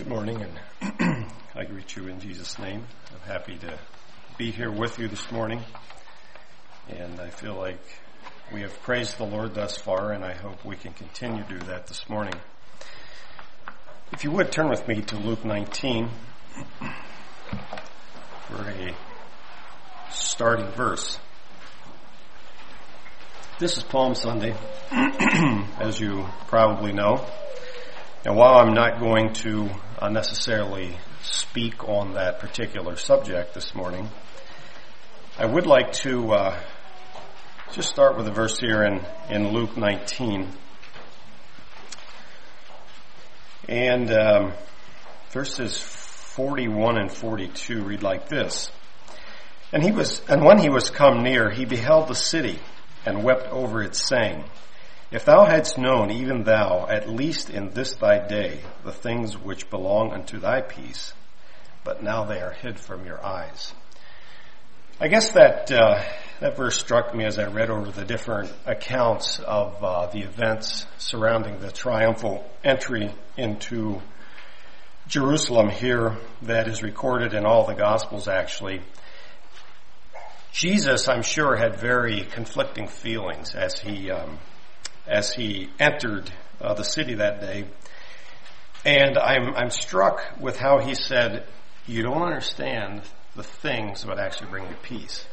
Good morning, and I greet you in Jesus' name. I'm happy to be here with you this morning, and I feel like we have praised the Lord thus far, and I hope we can continue to do that this morning. If you would turn with me to Luke 19 for a starting verse. This is Palm Sunday, as you probably know. And while I'm not going to uh, necessarily speak on that particular subject this morning, I would like to uh, just start with a verse here in, in Luke 19. And um, verses 41 and 42 read like this. And he was, and when he was come near, he beheld the city and wept over it saying, if thou hadst known, even thou, at least in this thy day, the things which belong unto thy peace, but now they are hid from your eyes. I guess that uh, that verse struck me as I read over the different accounts of uh, the events surrounding the triumphal entry into Jerusalem here that is recorded in all the Gospels. Actually, Jesus, I'm sure, had very conflicting feelings as he um, as he entered uh, the city that day. And I'm, I'm struck with how he said, you don't understand the things that actually bring you peace.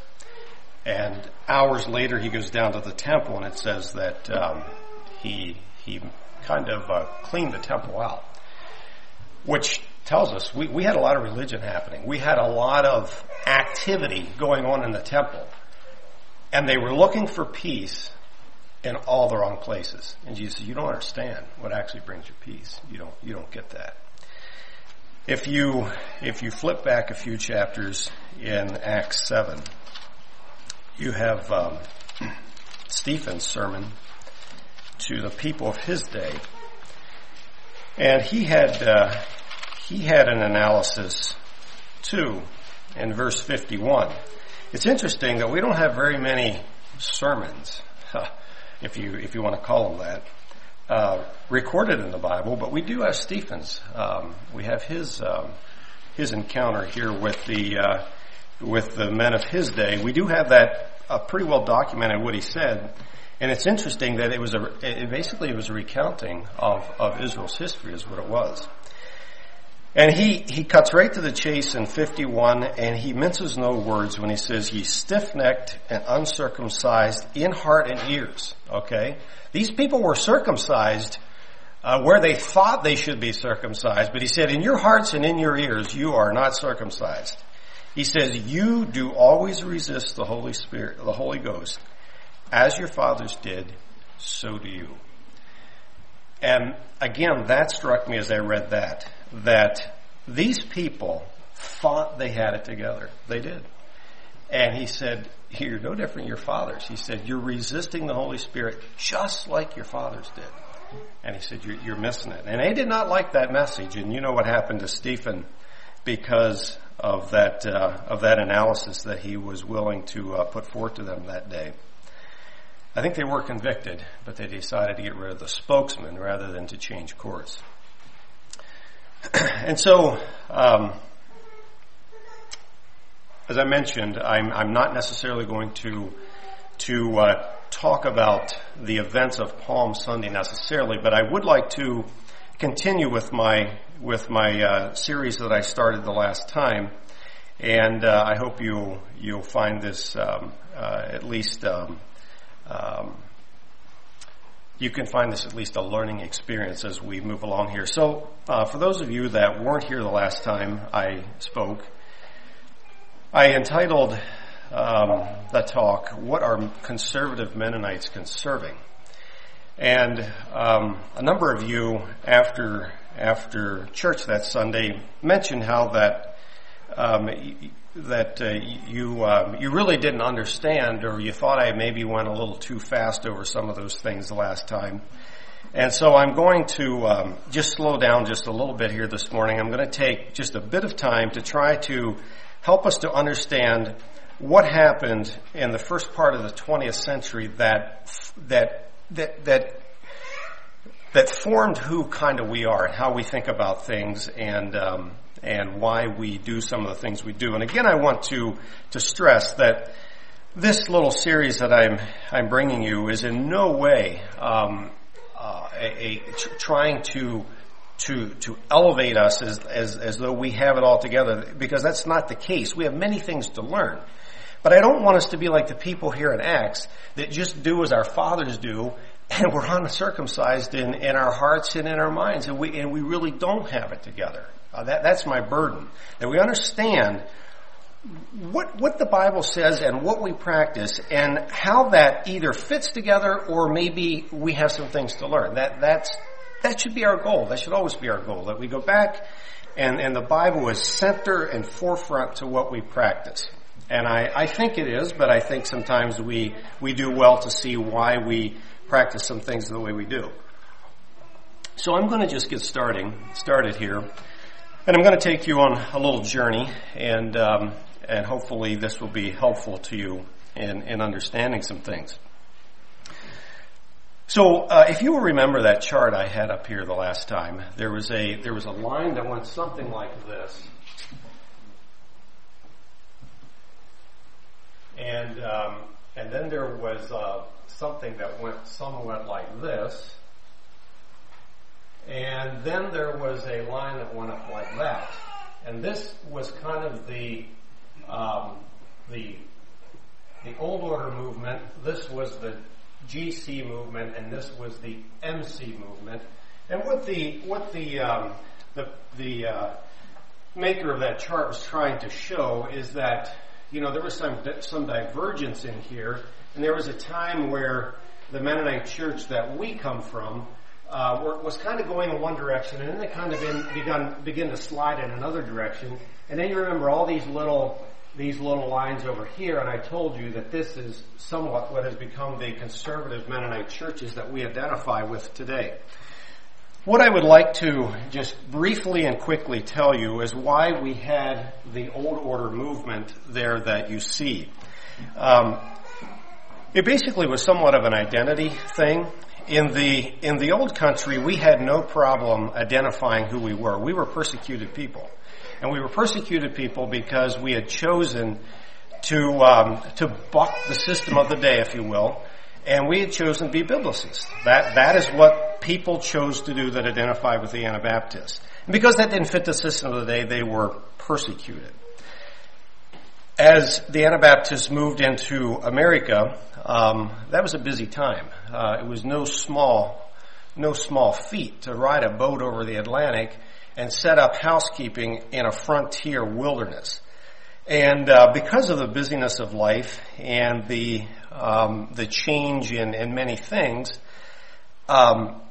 And hours later, he goes down to the temple, and it says that um, he he kind of uh, cleaned the temple out, which tells us we, we had a lot of religion happening. We had a lot of activity going on in the temple, and they were looking for peace, in all the wrong places. And Jesus you don't understand what actually brings you peace. You don't, you don't get that. If you, if you flip back a few chapters in Acts 7, you have um, Stephen's sermon to the people of his day. And he had, uh, he had an analysis too in verse 51. It's interesting that we don't have very many sermons if you if you want to call them that, uh, recorded in the Bible. But we do have Stephen's. Um, we have his um, his encounter here with the uh, with the men of his day. We do have that uh, pretty well documented what he said. And it's interesting that it was a, it basically it was a recounting of, of Israel's history is what it was. And he, he cuts right to the chase in 51 and he minces no words when he says he's stiff-necked and uncircumcised in heart and ears. Okay? These people were circumcised uh, where they thought they should be circumcised, but he said, in your hearts and in your ears, you are not circumcised. He says, you do always resist the Holy Spirit, the Holy Ghost, as your fathers did, so do you. And again, that struck me as I read that that these people thought they had it together. They did. And he said, you're no different than your fathers. He said, you're resisting the Holy Spirit just like your fathers did. And he said, you're, you're missing it. And they did not like that message. And you know what happened to Stephen because of that, uh, of that analysis that he was willing to uh, put forth to them that day. I think they were convicted, but they decided to get rid of the spokesman rather than to change course. and so, um, as I mentioned, I'm, I'm, not necessarily going to to uh, talk about the events of Palm Sunday necessarily, but I would like to continue with my with my uh, series that I started the last time, and uh, I hope you you'll find this um, uh, at least um, um, you can find this at least a learning experience as we move along here. So, uh, for those of you that weren't here the last time I spoke, I entitled um, the talk, What Are Conservative Mennonites Conserving? And um, a number of you after after church that Sunday mentioned how that um, that uh, you um, you really didn't understand, or you thought I maybe went a little too fast over some of those things the last time. And so I'm going to um, just slow down just a little bit here this morning. I'm going to take just a bit of time to try to help us to understand what happened in the first part of the 20th century that that that that that formed who kind of we are and how we think about things and um, and why we do some of the things we do. And again, I want to to stress that this little series that I'm I'm bringing you is in no way um, uh, a, a tr- trying to to to elevate us as, as as though we have it all together because that's not the case. We have many things to learn. But I don't want us to be like the people here in Acts that just do as our fathers do and we're uncircumcised in, in our hearts and in our minds and we, and we really don't have it together. Uh, that, that's my burden. That we understand what, what the Bible says and what we practice and how that either fits together or maybe we have some things to learn. That, that's, that should be our goal. That should always be our goal. That we go back and, and the Bible is center and forefront to what we practice. And I, I think it is, but I think sometimes we, we do well to see why we practice some things the way we do. So I'm going to just get starting, started here. And I'm going to take you on a little journey and, um, and hopefully this will be helpful to you in, in understanding some things. So, uh, if you will remember that chart I had up here the last time, there was a there was a line that went something like this, and um, and then there was uh, something that went somewhat like this, and then there was a line that went up like that, and this was kind of the um, the the old order movement. This was the GC movement, and this was the MC movement. And what the what the um, the the uh, maker of that chart was trying to show is that you know there was some some divergence in here, and there was a time where the Mennonite church that we come from uh, was kind of going in one direction, and then they kind of in, begun begin to slide in another direction. And then you remember all these little these little lines over here, and I told you that this is somewhat what has become the conservative Mennonite churches that we identify with today. What I would like to just briefly and quickly tell you is why we had the old order movement there that you see. Um, it basically was somewhat of an identity thing. In the in the old country, we had no problem identifying who we were. We were persecuted people. And we were persecuted people because we had chosen to, um, to buck the system of the day, if you will, and we had chosen to be biblicists. That, that is what people chose to do that identified with the Anabaptists. And because that didn't fit the system of the day, they were persecuted. As the Anabaptists moved into America, um, that was a busy time. Uh, it was no small, no small feat to ride a boat over the Atlantic and set up housekeeping in a frontier wilderness. And uh, because of the busyness of life and the um, the change in, in many things, um,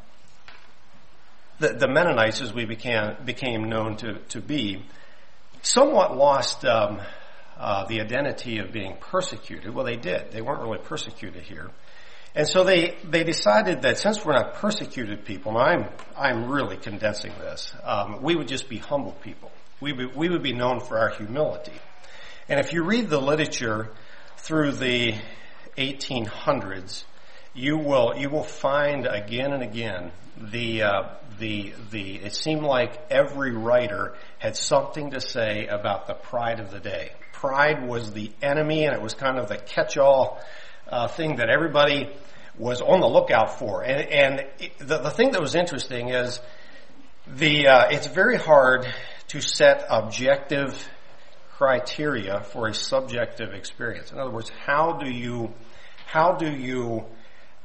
the, the, Mennonites, as we became became known to, to be, somewhat lost um, uh, the identity of being persecuted. Well, they did. They weren't really persecuted here. And so they, they decided that since we're not persecuted people, and I'm, I'm really condensing this, um, we would just be humble people. We would, we would be known for our humility. And if you read the literature through the 1800s, you will, you will find again and again the, uh, the, the, it seemed like every writer had something to say about the pride of the day. Pride was the enemy and it was kind of the catch-all uh, thing that everybody was on the lookout for. And, and it, the, the thing that was interesting is the uh, it's very hard to set objective criteria for a subjective experience. In other words, how do you how do you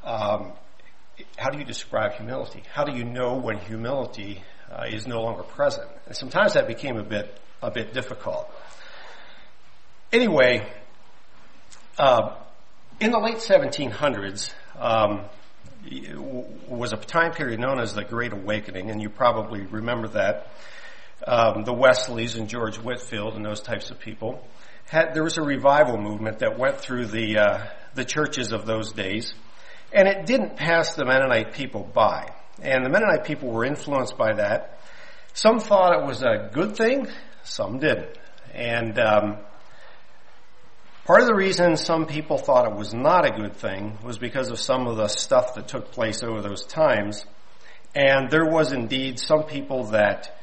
um, how do you describe humility? How do you know when humility uh, is no longer present? And sometimes that became a bit a bit difficult. Anyway, uh, in the late 1700s, um, was a time period known as the Great Awakening, and you probably remember that. Um, the Wesleys and George Whitefield and those types of people had there was a revival movement that went through the uh, the churches of those days, and it didn't pass the Mennonite people by. And the Mennonite people were influenced by that. Some thought it was a good thing, some didn't. And um, Part of the reason some people thought it was not a good thing was because of some of the stuff that took place over those times. And there was indeed some people that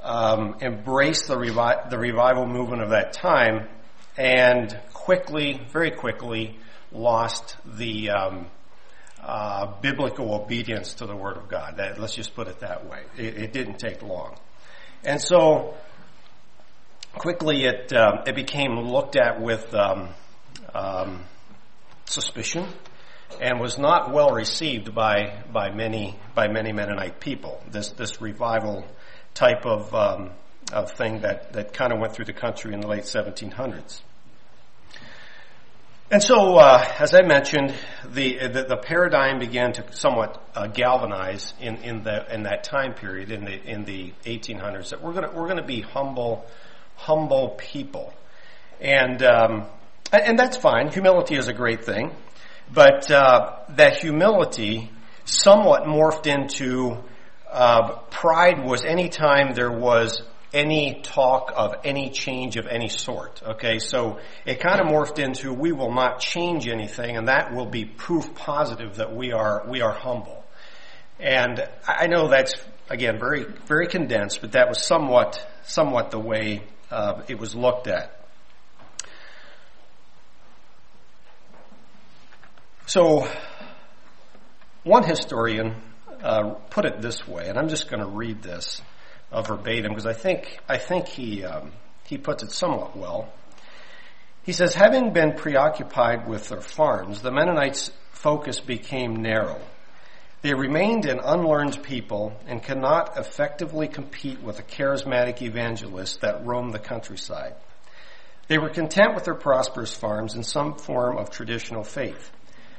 um, embraced the, revi- the revival movement of that time and quickly, very quickly, lost the um, uh, biblical obedience to the Word of God. That, let's just put it that way. It, it didn't take long, and so quickly it um, it became looked at with um, um, suspicion and was not well received by by many by many Mennonite people. This this revival type of um, of thing that that kind of went through the country in the late 1700s. And so, uh, as I mentioned, the, the, the paradigm began to somewhat uh, galvanize in in the in that time period in the in the 1800s that we're gonna we're gonna be humble humble people, and um, and that's fine. Humility is a great thing, but uh, that humility somewhat morphed into uh, pride. Was any time there was any talk of any change of any sort. Okay, so it kind of morphed into we will not change anything, and that will be proof positive that we are we are humble. And I know that's again very very condensed, but that was somewhat somewhat the way uh, it was looked at. So, one historian uh, put it this way, and I'm just going to read this uh, verbatim because I think I think he um, he puts it somewhat well. He says, having been preoccupied with their farms, the Mennonites' focus became narrow. They remained an unlearned people and cannot effectively compete with the charismatic evangelists that roam the countryside. They were content with their prosperous farms and some form of traditional faith.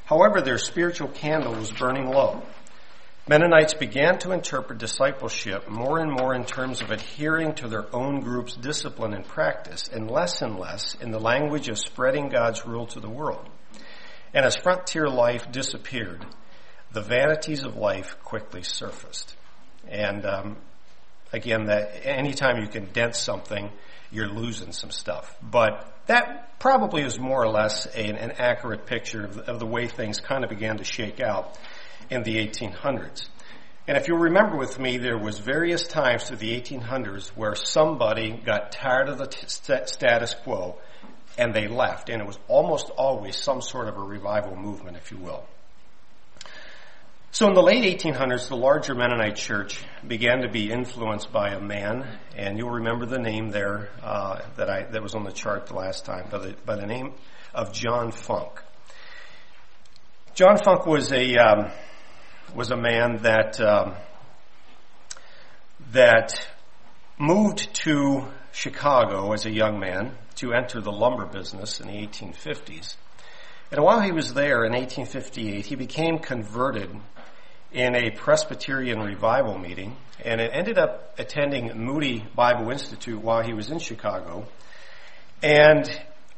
However, their spiritual candle was burning low. Mennonites began to interpret discipleship more and more in terms of adhering to their own group's discipline and practice, and less and less in the language of spreading God's rule to the world. And as frontier life disappeared, the vanities of life quickly surfaced. And um, again, that anytime you condense something, you're losing some stuff. But that probably is more or less a, an accurate picture of, of the way things kind of began to shake out in the 1800s. And if you remember with me, there was various times through the 1800s where somebody got tired of the status quo and they left. And it was almost always some sort of a revival movement, if you will. So in the late 1800s, the larger Mennonite church began to be influenced by a man, and you'll remember the name there uh, that I that was on the chart the last time, by the, by the name of John Funk. John Funk was a um, was a man that um, that moved to Chicago as a young man to enter the lumber business in the 1850s. And while he was there in 1858, he became converted in a Presbyterian revival meeting, and ended up attending Moody Bible Institute while he was in Chicago. And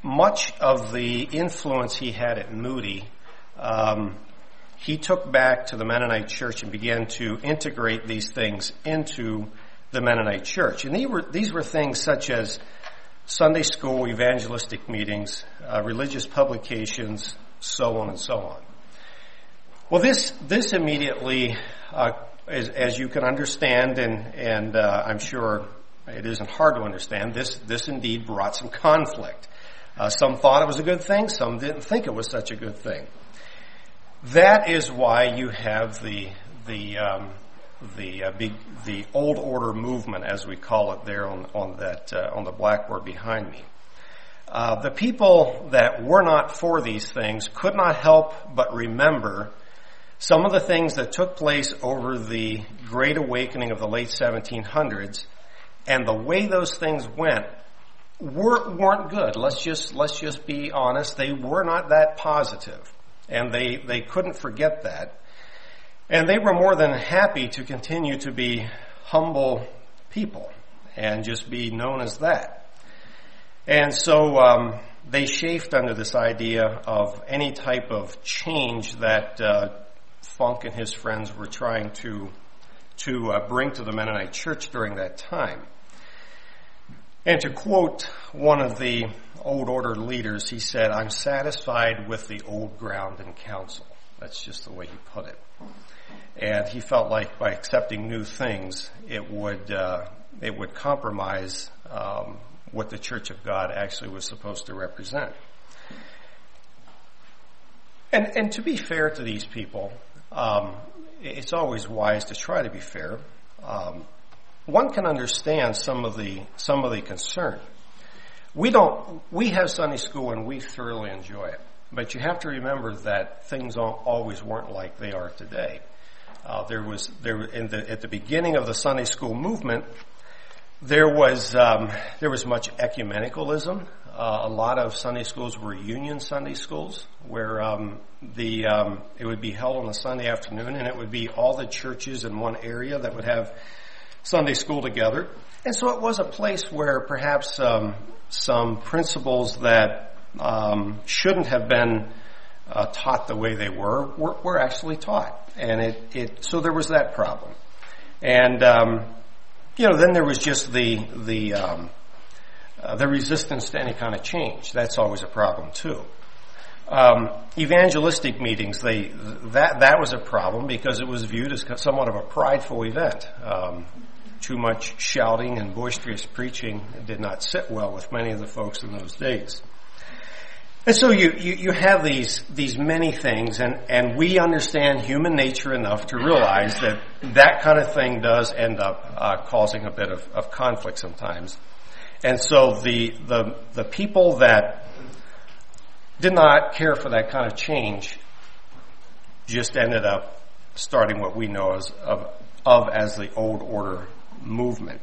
much of the influence he had at Moody, um, he took back to the Mennonite church and began to integrate these things into the Mennonite church. And these were, these were things such as Sunday school evangelistic meetings, uh, religious publications, so on and so on. Well, this this immediately, uh, as, as, you can understand, and and uh, I'm sure it isn't hard to understand. This this indeed brought some conflict. Uh, some thought it was a good thing. Some didn't think it was such a good thing. That is why you have the the um, the uh, big the old order movement, as we call it, there on on that uh, on the blackboard behind me. Uh, the people that were not for these things could not help but remember some of the things that took place over the Great Awakening of the late 1700s and the way those things went were, weren't good. Let's just, let's just be honest. They were not that positive and they, they couldn't forget that. And they were more than happy to continue to be humble people and just be known as that. And so um, they chafed under this idea of any type of change that uh, Funk and his friends were trying to to uh, bring to the Mennonite church during that time. And to quote one of the old order leaders, he said, I'm satisfied with the old ground and council. That's just the way he put it. And he felt like by accepting new things, it would uh, it would compromise um, what the Church of God actually was supposed to represent. And and to be fair to these people, um, it's always wise to try to be fair. Um, one can understand some of the some of the concern. We don't. We have Sunday school and we thoroughly enjoy it. But you have to remember that things always weren't like they are today. Uh, there was there in the, at the beginning of the Sunday school movement. There was um, there was much ecumenicalism. Uh, a lot of Sunday schools were union Sunday schools, where um, the um, it would be held on a Sunday afternoon, and it would be all the churches in one area that would have Sunday school together. And so it was a place where perhaps um, some principles that shouldn't have been uh, taught the way they were, were, actually taught, and it, it so there was that problem, and um, you know then there was just the the um, uh, the resistance to any kind of change. That's always a problem too. Um, evangelistic meetings, they that that was a problem because it was viewed as somewhat of a prideful event. Um, too much shouting and boisterous preaching did not sit well with many of the folks in those days. And so you, you, you, have these, these many things and, and we understand human nature enough to realize that that kind of thing does end up uh, causing a bit of, of conflict sometimes. And so the, the, the people that did not care for that kind of change just ended up starting what we know as of, of as the old order movement.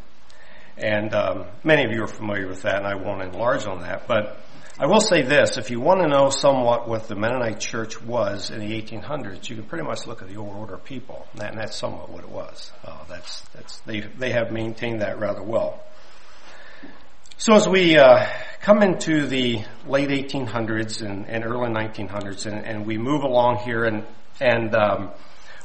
And um, many of you are familiar with that, and I won't enlarge on that. But I will say this, if you want to know somewhat what the Mennonite church was in the 1800s, you can pretty much look at the old order people, and that's somewhat what it was. Uh, that's, that's, they, they have maintained that rather well. So as we uh, come into the late 1800s and, and early 1900s, and, and, we move along here, and, and um,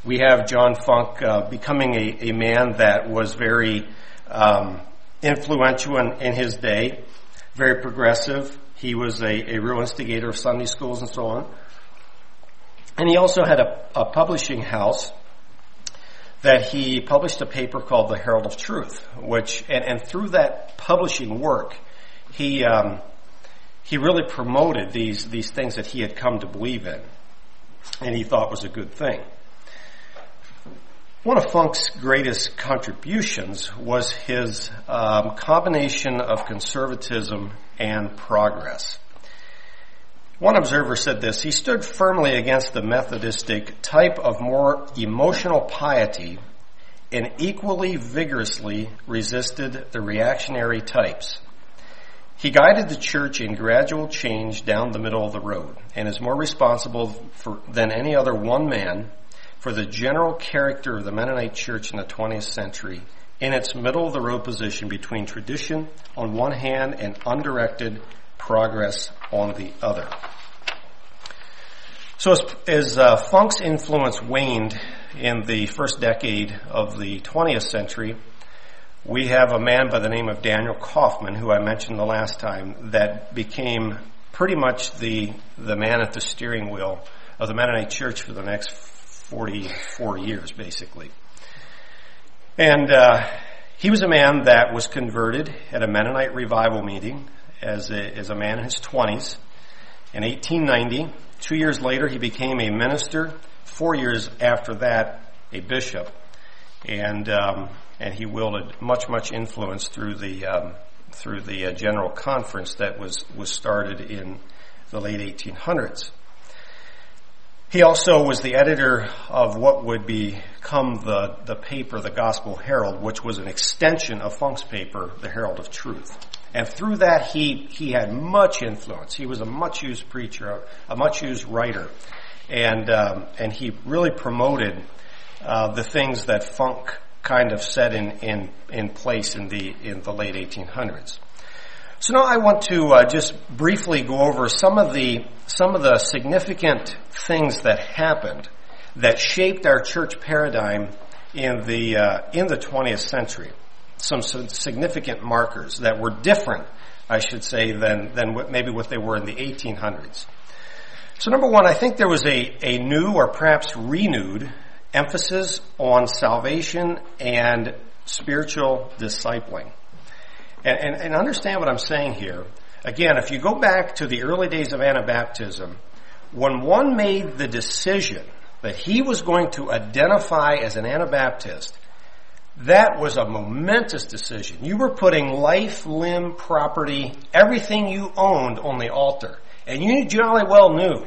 we have John Funk uh, becoming a, a, man that was very um, influential in, in his day, very progressive, he was a, a real instigator of Sunday schools and so on. And he also had a, a publishing house that he published a paper called The Herald of Truth, which, and, and through that publishing work, he, um, he really promoted these, these things that he had come to believe in and he thought was a good thing. One of Funk's greatest contributions was his um, combination of conservatism and progress. One observer said this, he stood firmly against the Methodistic type of more emotional piety and equally vigorously resisted the reactionary types. He guided the church in gradual change down the middle of the road and is more responsible for, than any other one man for the general character of the Mennonite church in the 20th century in its middle of the road position between tradition on one hand and undirected progress on the other. So as, as uh, Funk's influence waned in the first decade of the 20th century, we have a man by the name of Daniel Kauffman, who I mentioned the last time, that became pretty much the the man at the steering wheel of the Mennonite Church for the next 44 years, basically. And uh, he was a man that was converted at a Mennonite revival meeting as a, as a man in his 20s. In 1890, two years later, he became a minister. Four years after that, a bishop. And um, and he wielded much much influence through the um, through the uh, general conference that was was started in the late 1800s. He also was the editor of what would become the, the paper, the Gospel Herald, which was an extension of Funk's paper, the Herald of Truth. And through that, he, he had much influence. He was a much used preacher, a, much used writer. And, um, and he really promoted uh, the things that Funk kind of set in, in, in place in the, in the late 1800s. So now I want to uh, just briefly go over some of the some of the significant things that happened that shaped our church paradigm in the uh, in the 20th century. Some significant markers that were different, I should say, than than what, maybe what they were in the 1800s. So number one, I think there was a, a new or perhaps renewed emphasis on salvation and spiritual discipling. And, and, and understand what I'm saying here. Again, if you go back to the early days of Anabaptism, when one made the decision that he was going to identify as an Anabaptist, that was a momentous decision. You were putting life, limb, property, everything you owned on the altar. And you jolly well knew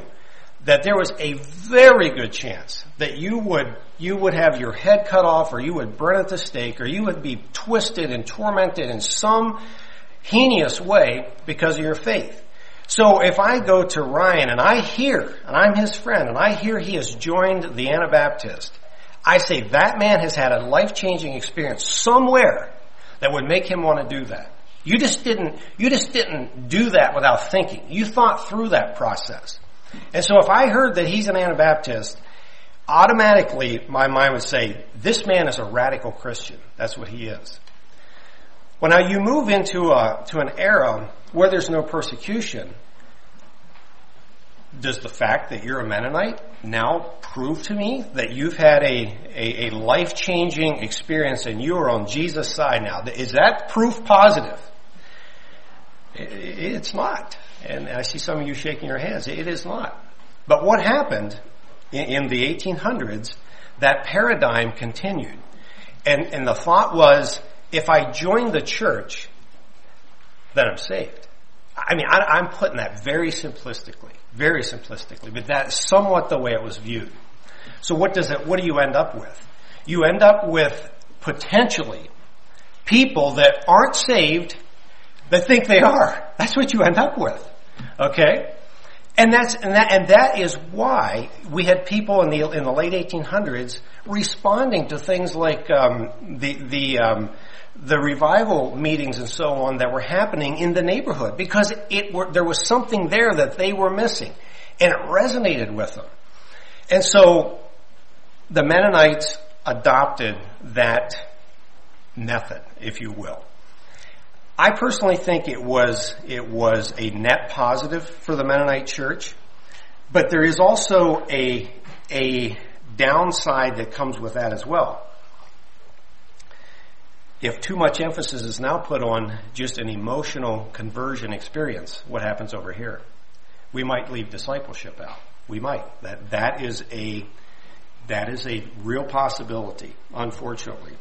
that there was a very good chance that you would, you would have your head cut off or you would burn at the stake or you would be twisted and tormented in some heinous way because of your faith. So if I go to Ryan and I hear, and I'm his friend, and I hear he has joined the Anabaptist, I say that man has had a life-changing experience somewhere that would make him want to do that. You just didn't, you just didn't do that without thinking. You thought through that process. And so if I heard that he's an Anabaptist, automatically my mind would say, this man is a radical Christian. That's what he is. Well now you move into a, to an era where there's no persecution, does the fact that you're a Mennonite now prove to me that you've had a, a, a life changing experience and you are on Jesus' side now? Is that proof positive? It's not. And I see some of you shaking your hands. It is not. But what happened in, in the 1800s, that paradigm continued. And, and the thought was, if I join the church, then I'm saved. I mean, I, am putting that very simplistically, very simplistically, but that's somewhat the way it was viewed. So what does it, what do you end up with? You end up with potentially people that aren't saved that think they are. That's what you end up with. Okay? And that's and that and that is why we had people in the in the late 1800s responding to things like um, the the um, the revival meetings and so on that were happening in the neighborhood because it were, there was something there that they were missing and it resonated with them. And so the Mennonites adopted that method, if you will. I personally think it was, it was a net positive for the Mennonite church, but there is also a, a downside that comes with that as well. If too much emphasis is now put on just an emotional conversion experience, what happens over here? We might leave discipleship out. We might. That, that is a, that is a real possibility, unfortunately.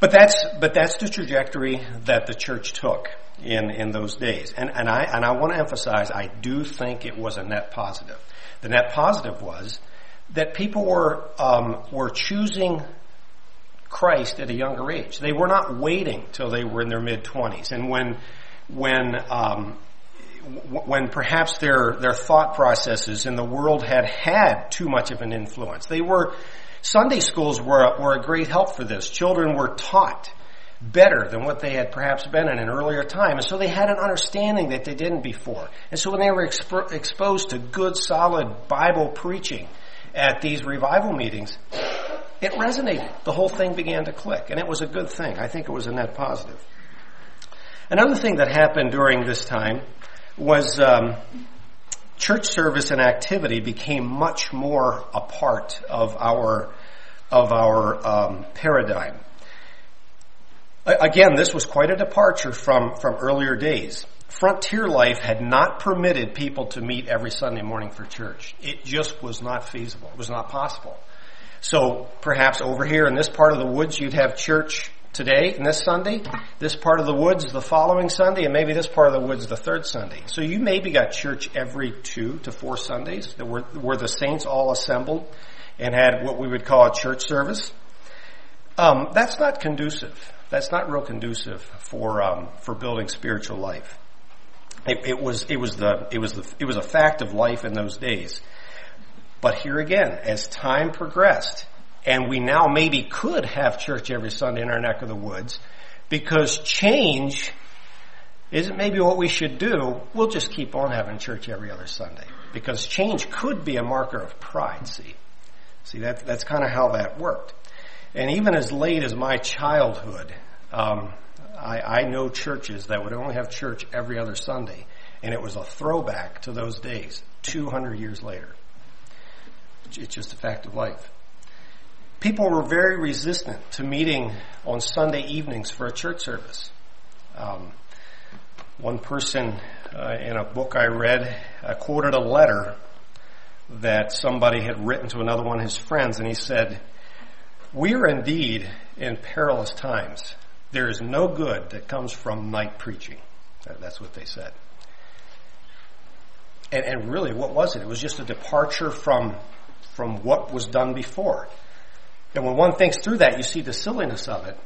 But that's, but that's the trajectory that the church took in, in those days. And, and I, and I want to emphasize, I do think it was a net positive. The net positive was that people were, um, were choosing Christ at a younger age. They were not waiting till they were in their mid twenties. And when, when, um, when perhaps their, their thought processes in the world had had too much of an influence, they were, Sunday schools were, were a great help for this. Children were taught better than what they had perhaps been in an earlier time. And so they had an understanding that they didn't before. And so when they were expo- exposed to good, solid Bible preaching at these revival meetings, it resonated. The whole thing began to click. And it was a good thing. I think it was a net positive. Another thing that happened during this time was um, church service and activity became much more a part of our of our um, paradigm. Again, this was quite a departure from from earlier days. Frontier life had not permitted people to meet every Sunday morning for church. It just was not feasible. It was not possible. So perhaps over here in this part of the woods, you'd have church today and this Sunday, this part of the woods the following Sunday, and maybe this part of the woods the third Sunday. So you maybe got church every two to four Sundays that were, where the saints all assembled and had what we would call a church service. Um, that's not conducive. That's not real conducive for um, for building spiritual life. It, it was it was the it was the it was a fact of life in those days. But here again, as time progressed, and we now maybe could have church every Sunday in our neck of the woods because change isn't maybe what we should do. We'll just keep on having church every other Sunday because change could be a marker of pride. See, see that that's kind of how that worked. And even as late as my childhood, um, I, I know churches that would only have church every other Sunday, And it was a throwback to those days, 200 years later. It's just a fact of life. People were very resistant to meeting on Sunday evenings for a church service. Um, one person uh, in a book I read uh, quoted a letter that somebody had written to another one of his friends, and he said, We are indeed in perilous times. There is no good that comes from night preaching. That's what they said. And, and really, what was it? It was just a departure from, from what was done before. And when one thinks through that, you see the silliness of it.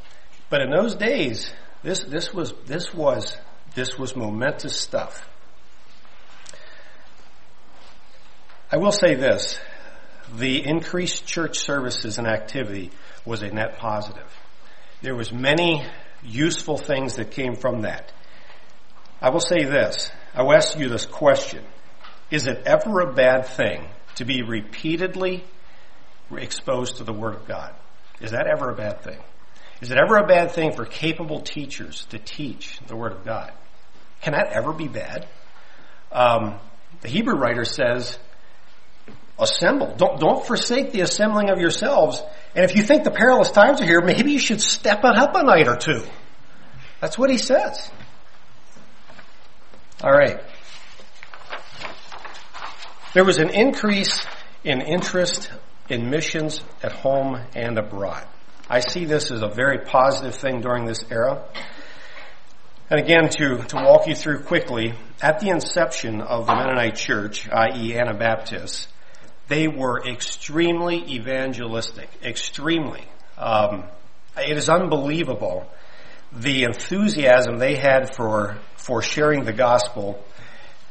But in those days, this, this was, this was, this was momentous stuff. I will say this. The increased church services and activity was a net positive. There was many useful things that came from that. I will say this. I will ask you this question. Is it ever a bad thing to be repeatedly exposed to the Word of God? Is that ever a bad thing? Is it ever a bad thing for capable teachers to teach the Word of God? Can that ever be bad? Um, the Hebrew writer says, assemble. Don't, don't forsake the assembling of yourselves. And if you think the perilous times are here, maybe you should step it up a night or two. That's what he says. All right. There was an increase in interest in missions at home and abroad. I see this as a very positive thing during this era. And again, to, to walk you through quickly, at the inception of the Mennonite Church, i.e. Anabaptists, they were extremely evangelistic, extremely. Um, it is unbelievable the enthusiasm they had for for sharing the gospel,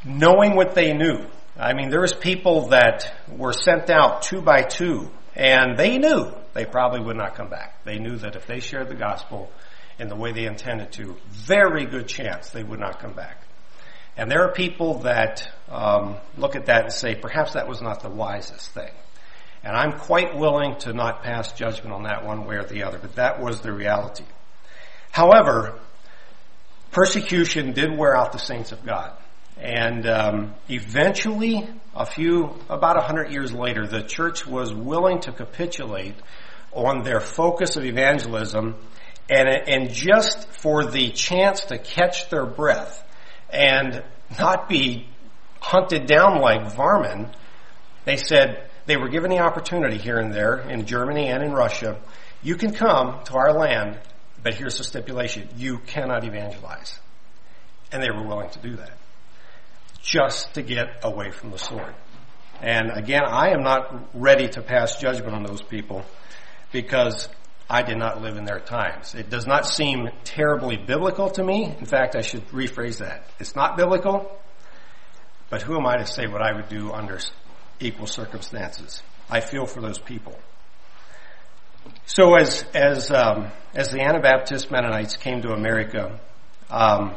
knowing what they knew. I mean, there was people that were sent out two by two, and they knew they probably would not come back. They knew that if they shared the gospel in the way they intended to, very good chance they would not come back. And there are people that um, look at that and say, perhaps that was not the wisest thing. And I'm quite willing to not pass judgment on that one way or the other, but that was the reality. However, persecution did wear out the saints of God. And um, eventually, a few, about a hundred years later, the church was willing to capitulate on their focus of evangelism and, and just for the chance to catch their breath and not be hunted down like varmin, they said they were given the opportunity here and there in Germany and in Russia. You can come to our land, but here's the stipulation. You cannot evangelize. And they were willing to do that. Just to get away from the sword. And again, I am not ready to pass judgment on those people because I did not live in their times. It does not seem terribly biblical to me. In fact, I should rephrase that. It's not biblical, but who am I to say what I would do under equal circumstances? I feel for those people. So as as um, as the Anabaptist Mennonites came to America, um,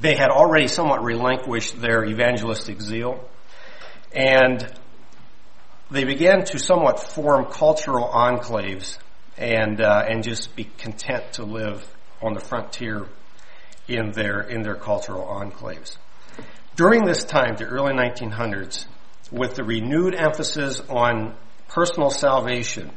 they had already somewhat relinquished their evangelistic zeal, and they began to somewhat form cultural enclaves and uh, and just be content to live on the frontier in their in their cultural enclaves. During this time, the early 1900s, with the renewed emphasis on personal salvation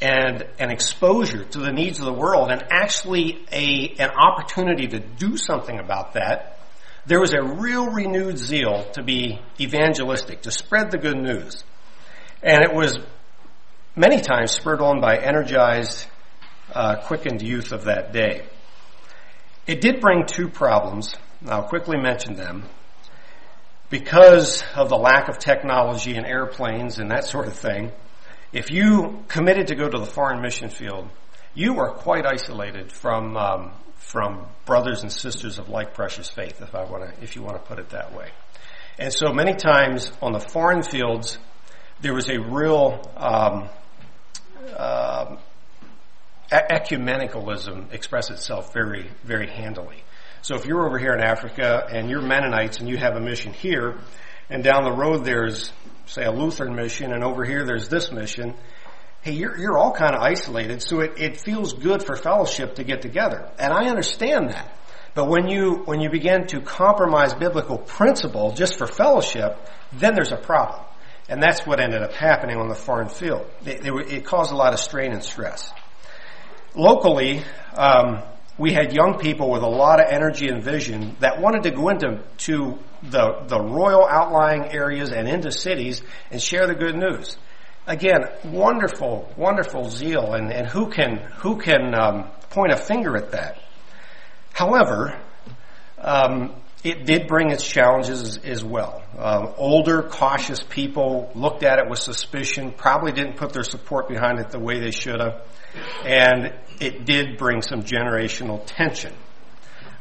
and an exposure to the needs of the world and actually a, an opportunity to do something about that, there was a real renewed zeal to be evangelistic, to spread the good news. And it was many times spurred on by energized, uh, quickened youth of that day. It did bring two problems. I'll quickly mention them. Because of the lack of technology and airplanes and that sort of thing, if you committed to go to the foreign mission field, you were quite isolated from um, from brothers and sisters of like precious faith, if I want to, if you want to put it that way. And so many times on the foreign fields, there was a real um, uh, ecumenicalism express itself very, very handily. So if you're over here in Africa and you're Mennonites and you have a mission here, and down the road there's, say, a Lutheran mission, and over here there's this mission, hey, you're, you're all kind of isolated, so it, it feels good for fellowship to get together. And I understand that. But when you, when you begin to compromise biblical principle just for fellowship, then there's a problem. And that's what ended up happening on the foreign field. It, it, it caused a lot of strain and stress. Locally, um, we had young people with a lot of energy and vision that wanted to go into to the, the royal outlying areas and into cities and share the good news. Again, wonderful, wonderful zeal, and, and who can who can um, point a finger at that? However, um, it did bring its challenges as, well. Um, older, cautious people looked at it with suspicion, probably didn't put their support behind it the way they should have, and it did bring some generational tension.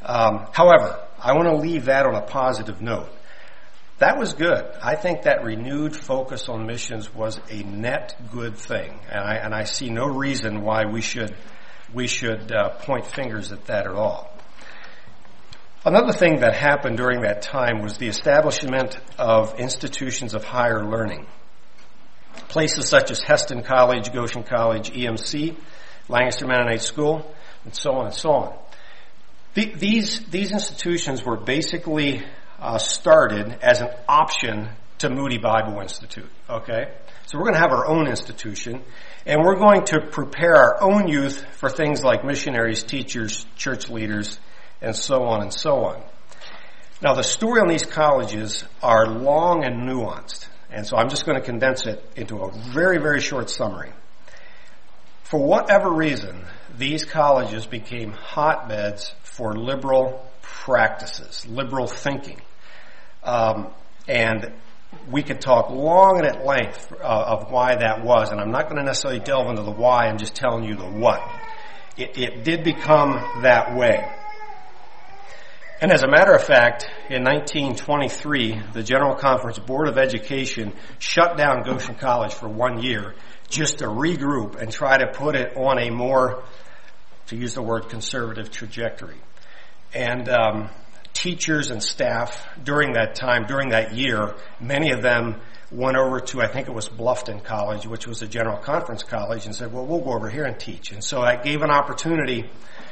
Um, however, I want to leave that on a positive note. That was good. I think that renewed focus on missions was a net good thing, and I, and I see no reason why we should we should uh, point fingers at that at all. Another thing that happened during that time was the establishment of institutions of higher learning. Places such as Hesston College, Goshen College, EMC, Lancaster Mennonite School, and so on and so on. The, these, these institutions were basically uh, started as an option to Moody Bible Institute. Okay? So we're going to have our own institution, and we're going to prepare our own youth for things like missionaries, teachers, church leaders, and so on and so on. Now the story on these colleges are long and nuanced, and so I'm just going to condense it into a very, very short summary. For whatever reason, these colleges became hotbeds for liberal practices, liberal thinking. Um, and we could talk long and at length uh, of why that was, and I'm not going to necessarily delve into the why, I'm just telling you the what. It, it did become that way. And as a matter of fact, in 1923, the General Conference Board of Education shut down Goshen College for one year just to regroup and try to put it on a more, to use the word conservative trajectory. And um, teachers and staff during that time, during that year, many of them went over to, I think it was Bluffton College, which was a general conference college, and said, well, we'll go over here and teach. And so that gave an opportunity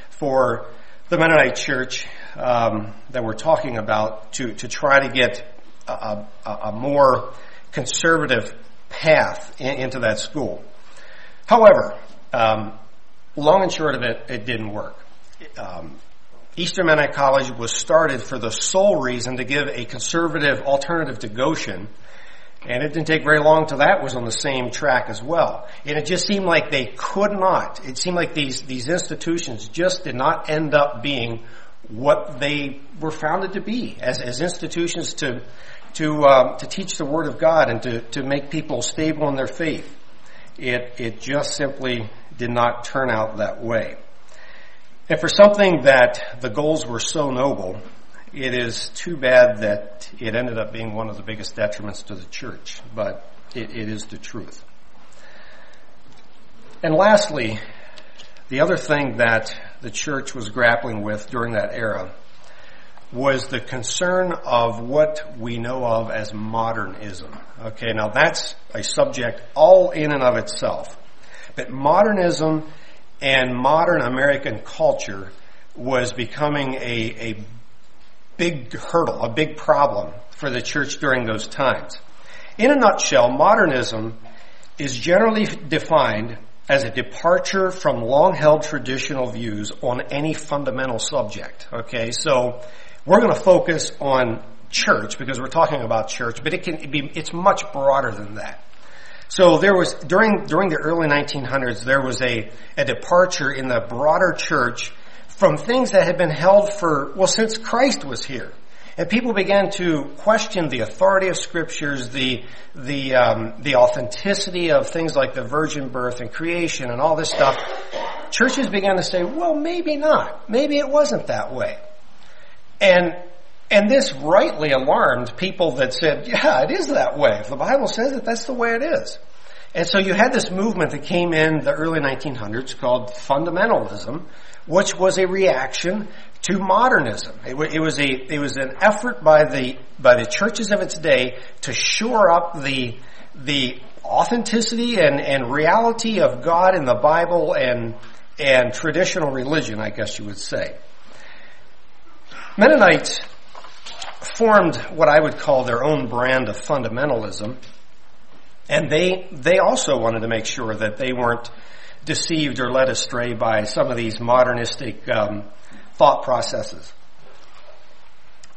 for the Mennonite church um, that we're talking about to, to try to get a, a, a more conservative path in, into that school. However, um, long and short of it, it didn't work. Um, Eastern Mennonite College was started for the sole reason to give a conservative alternative to Goshen. And it didn't take very long till that was on the same track as well. And it just seemed like they could not. It seemed like these, these institutions just did not end up being what they were founded to be as, as institutions to, to, um, to teach the Word of God and to, to make people stable in their faith. It, it just simply did not turn out that way. And for something that the goals were so noble, it is too bad that it ended up being one of the biggest detriments to the church, but it, it is the truth. And lastly, the other thing that the church was grappling with during that era was the concern of what we know of as modernism. Okay, now that's a subject all in and of itself. But modernism and modern American culture was becoming a, a big hurdle, a big problem for the church during those times. In a nutshell, modernism is generally defined as a departure from long held traditional views on any fundamental subject. Okay, so we're going to focus on church because we're talking about church, but it can be, it's much broader than that. So there was, during, during the early 1900s, there was a, a departure in the broader church from things that had been held for, well, since Christ was here. And people began to question the authority of scriptures, the the um, the authenticity of things like the virgin birth and creation and all this stuff. Churches began to say, "Well, maybe not. Maybe it wasn't that way." And and this rightly alarmed people that said, yeah, it is that way. If the Bible says it, that's the way it is. And so you had this movement that came in the early 1900s called fundamentalism, which was a reaction to modernism. It, it, was a it was an effort by the by the churches of its day to shore up the the authenticity and, and reality of God in the Bible and and traditional religion, I guess you would say. Mennonites formed what I would call their own brand of fundamentalism, and they they also wanted to make sure that they weren't deceived or led astray by some of these modernistic um, thought processes.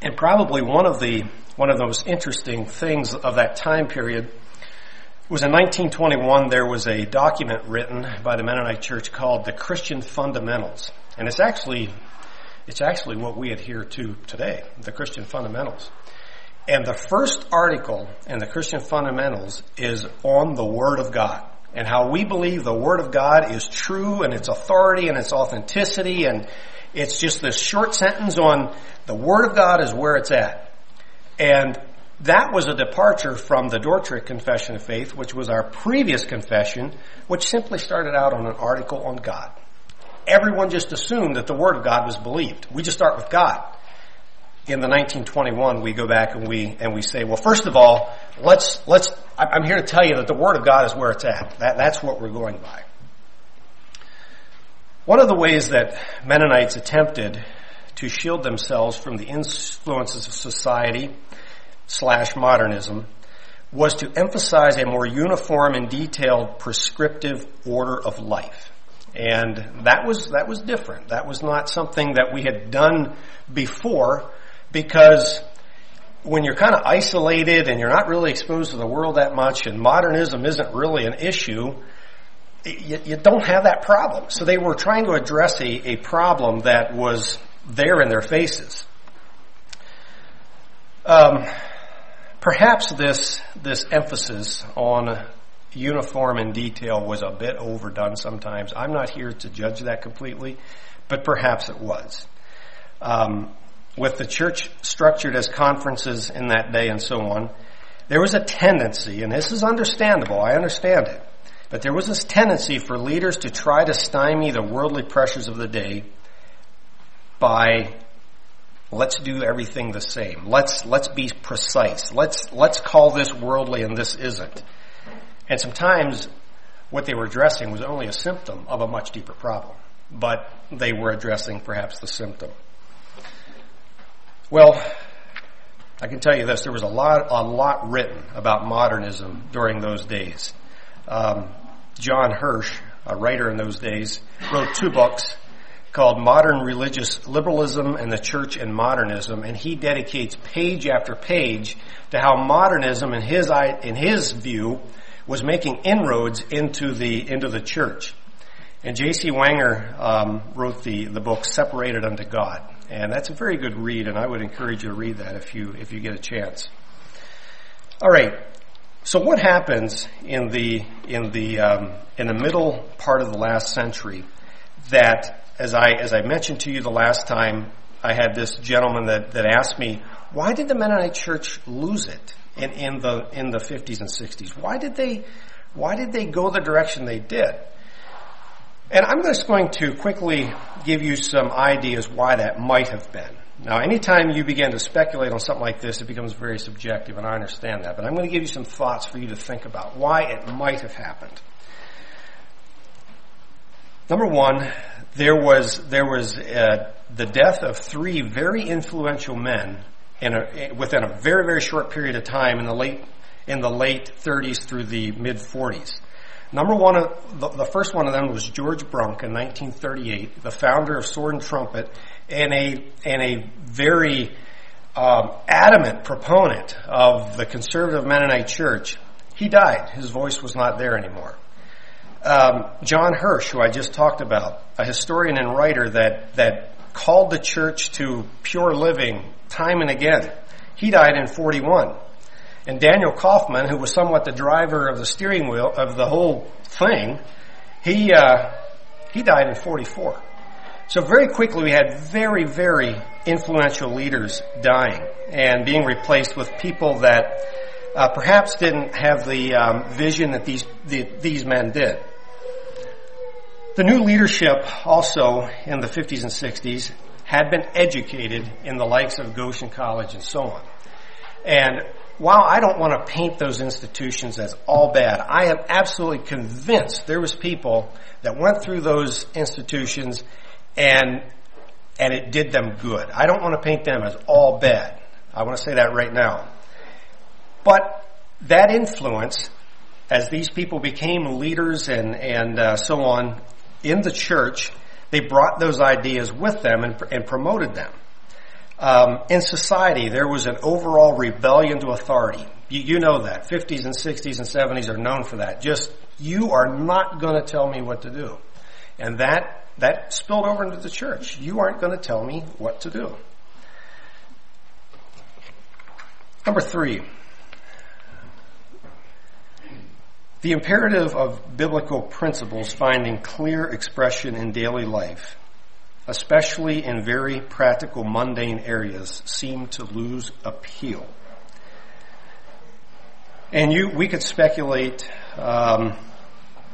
And probably one of the one of the most interesting things of that time period was in 1921 there was a document written by the Mennonite Church called the Christian Fundamentals. And it's actually it's actually what we adhere to today, the Christian fundamentals. And the first article in the Christian fundamentals is on the Word of God and how we believe the Word of God is true and its authority and its authenticity and it's just this short sentence on the Word of God is where it's at. And that was a departure from the Dordrecht Confession of Faith, which was our previous confession, which simply started out on an article on God everyone just assumed that the Word of God was believed. We just start with God. In the 1921, we go back and we and we say, well, first of all, let's let's. I'm here to tell you that the Word of God is where it's at. That, that's what we're going by. One of the ways that Mennonites attempted to shield themselves from the influences of society slash modernism was to emphasize a more uniform and detailed prescriptive order of life. And that was, that was different. That was not something that we had done before because when you're kind of isolated and you're not really exposed to the world that much and modernism isn't really an issue, you, you don't have that problem. So they were trying to address a, a problem that was there in their faces. Um, perhaps this this emphasis on uniform and detail was a bit overdone sometimes. I'm not here to judge that completely, but perhaps it was. Um, with the church structured as conferences in that day and so on, there was a tendency, and this is understandable, I understand it, but there was this tendency for leaders to try to stymie the worldly pressures of the day by let's do everything the same. Let's let's be precise. Let's let's call this worldly and this isn't. And sometimes what they were addressing was only a symptom of a much deeper problem, but they were addressing perhaps the symptom. Well, I can tell you this: there was a lot, a lot written about modernism during those days. Um, John Horsch, a writer in those days, wrote two books called Modern Religious Liberalism and the Church and Modernism, and he dedicates page after page to how modernism, in his in his view, was making inroads into the into the church. And J.C. Wenger um, wrote the the book "Separated Unto God," and that's a very good read. And I would encourage you to read that if you if you get a chance. All right. So what happens in the in the um, in the middle part of the last century that, as I as I mentioned to you the last time, I had this gentleman that that asked me, why did the Mennonite Church lose it? in, in the in the 50s and 60s? Why did they why did they go the direction they did? And I'm just going to quickly give you some ideas why that might have been. Now, anytime you begin to speculate on something like this, it becomes very subjective, and I understand that. But I'm going to give you some thoughts for you to think about why it might have happened. Number one, there was there was uh, the death of three very influential men in a, within a very, very short period of time in the late, in the late 30s through the mid 40s. Number one, the, first one of them was George Brunk in 1938, the founder of Sword and Trumpet, and a, very um, adamant proponent of the conservative Mennonite church. He died. His voice was not there anymore. Um, John Horsch, who I just talked about, a historian and writer that, that called the church to pure living time and again. He died in 41. And Daniel Kauffman, who was somewhat the driver of the steering wheel of the whole thing, he, uh, he died in 44. So very quickly we had very, very influential leaders dying and being replaced with people that uh, perhaps didn't have the um, vision that these the, these men did. The new leadership also in the 50s and 60s had been educated in the likes of Goshen College and so on. And while I don't want to paint those institutions as all bad, I am absolutely convinced there was people that went through those institutions and and it did them good. I don't want to paint them as all bad. I want to say that right now. But that influence, as these people became leaders and, and uh, so on in the church, they brought those ideas with them and, and promoted them. Um, in society, there was an overall rebellion to authority. You, you, know that. 50s and 60s and 70s are known for that. Just, you are not going to tell me what to do. And that, that spilled over into the church. You aren't going to tell me what to do. Number three, the imperative of biblical principles finding clear expression in daily life, especially in very practical, mundane areas, seem to lose appeal. And you, we could speculate um,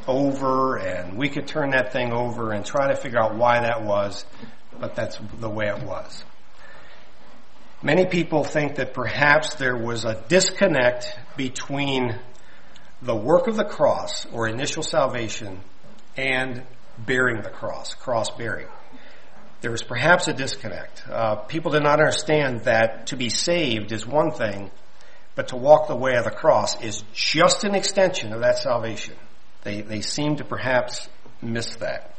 over, and we could turn that thing over and try to figure out why that was, but that's the way it was. Many people think that perhaps there was a disconnect between the work of the cross or initial salvation and bearing the cross, cross bearing. There was perhaps a disconnect. Uh, people did not understand that to be saved is one thing, but to walk the way of the cross is just an extension of that salvation. They, they seem to perhaps miss that.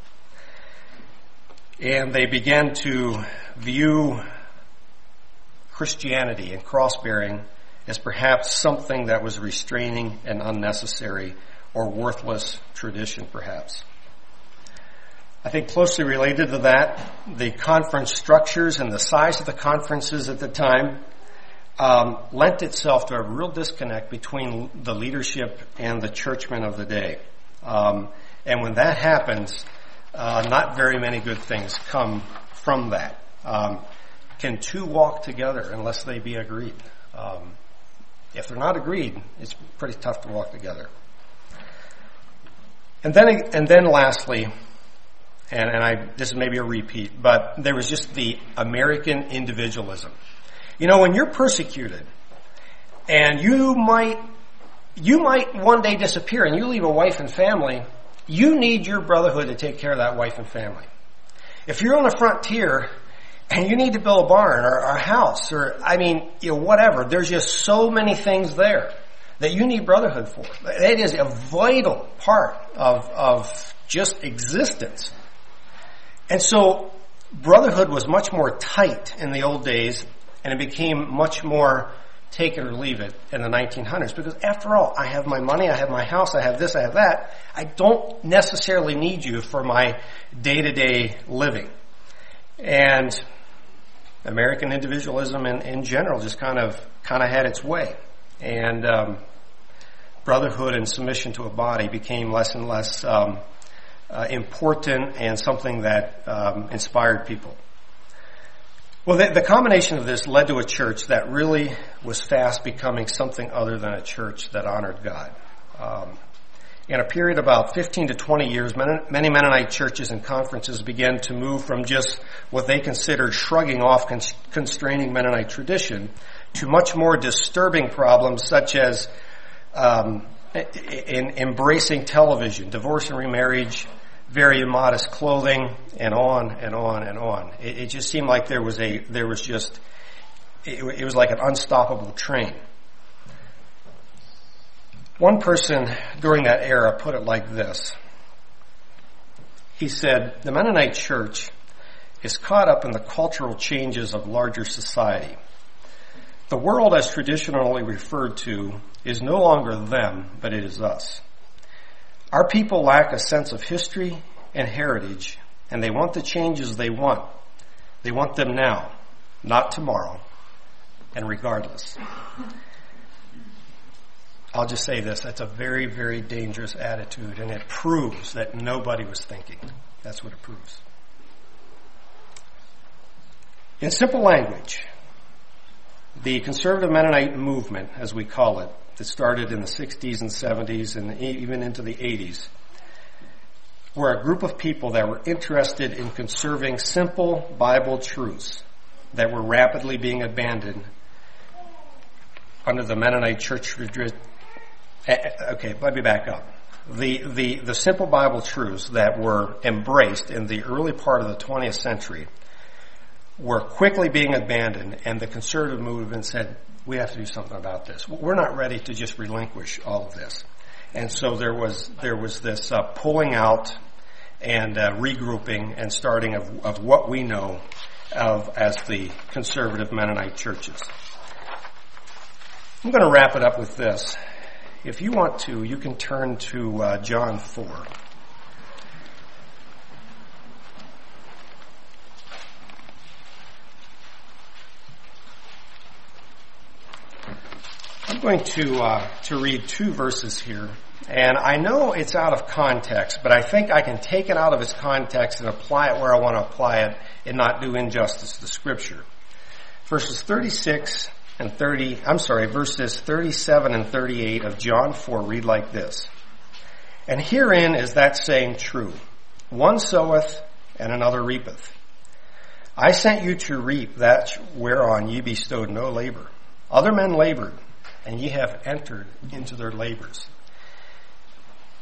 And they began to view Christianity and cross bearing as perhaps something that was restraining and unnecessary or worthless tradition, perhaps. I think closely related to that, the conference structures and the size of the conferences at the time um, lent itself to a real disconnect between the leadership and the churchmen of the day. Um, and when that happens, uh, not very many good things come from that. Um, can two walk together unless they be agreed? Um, if they're not agreed, it's pretty tough to walk together. And then, and then lastly, and, and I, this is maybe a repeat, but there was just the American individualism. You know, when you're persecuted, and you might, you might one day disappear and you leave a wife and family, you need your brotherhood to take care of that wife and family. If you're on the frontier and you need to build a barn or, or a house or, I mean, you know, whatever. There's just so many things there that you need brotherhood for. It is a vital part of, of just existence. And so brotherhood was much more tight in the old days and it became much more take it or leave it in the 1900s because after all, I have my money, I have my house, I have this, I have that. I don't necessarily need you for my day to day living. And American individualism in, in general just kind of kind of had its way, and um, brotherhood and submission to a body became less and less um, uh, important and something that um, inspired people. Well, the, the, combination of this led to a church that really was fast becoming something other than a church that honored God. Um, in a period of about 15 to 20 years, many Mennonite churches and conferences began to move from just what they considered shrugging off constraining Mennonite tradition to much more disturbing problems such as um, in embracing television, divorce and remarriage, very immodest clothing, and on and on and on. It, it just seemed like there was a there was just it, it was like an unstoppable train. One person during that era put it like this. He said, the Mennonite church is caught up in the cultural changes of larger society. The world as traditionally referred to is no longer them, but it is us. Our people lack a sense of history and heritage, and they want the changes they want. They want them now, not tomorrow, and regardless. I'll just say this, that's a very, very dangerous attitude, and it proves that nobody was thinking. That's what it proves. In simple language, the conservative Mennonite movement, as we call it, that started in the 60s and 70s and even into the 80s, were a group of people that were interested in conserving simple Bible truths that were rapidly being abandoned under the Mennonite church Eh, eh, okay, let me back up. The, the, the simple Bible truths that were embraced in the early part of the 20th century were quickly being abandoned, and the conservative movement said, "We have to do something about this. We're not ready to just relinquish all of this." And so there was there was this uh, pulling out and uh, regrouping and starting of, of what we know of as the conservative Mennonite churches. I'm going to wrap it up with this. If you want to, you can turn to uh, John 4. Going to uh, to read two verses here, and I know it's out of context, but I think I can take it out of its context and apply it where I want to apply it, and not do injustice to Scripture. Verses 36 and 30. I'm sorry, verses 37 and 38 of John 4 read like this: And herein is that saying true: One soweth, and another reapeth. I sent you to reap that whereon ye bestowed no labor. Other men labored and ye have entered into their labors.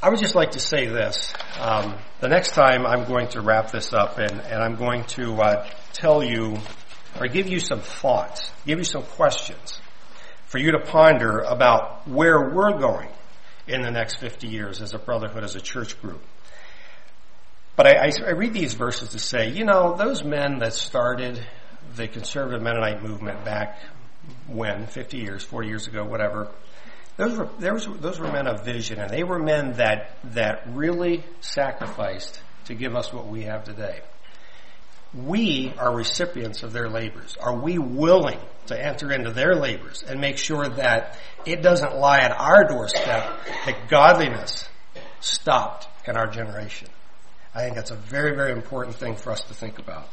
I would just like to say this. Um, the next time I'm going to wrap this up and, and I'm going to uh, tell you or give you some thoughts, give you some questions for you to ponder about where we're going in the next 50 years as a brotherhood, as a church group. But I, I, I read these verses to say, you know, those men that started the conservative Mennonite movement back when, 50 years, 40 years ago, whatever, those were, was, those were men of vision and they were men that, that really sacrificed to give us what we have today. We are recipients of their labors. Are we willing to enter into their labors and make sure that it doesn't lie at our doorstep that godliness stopped in our generation? I think that's a very, very important thing for us to think about.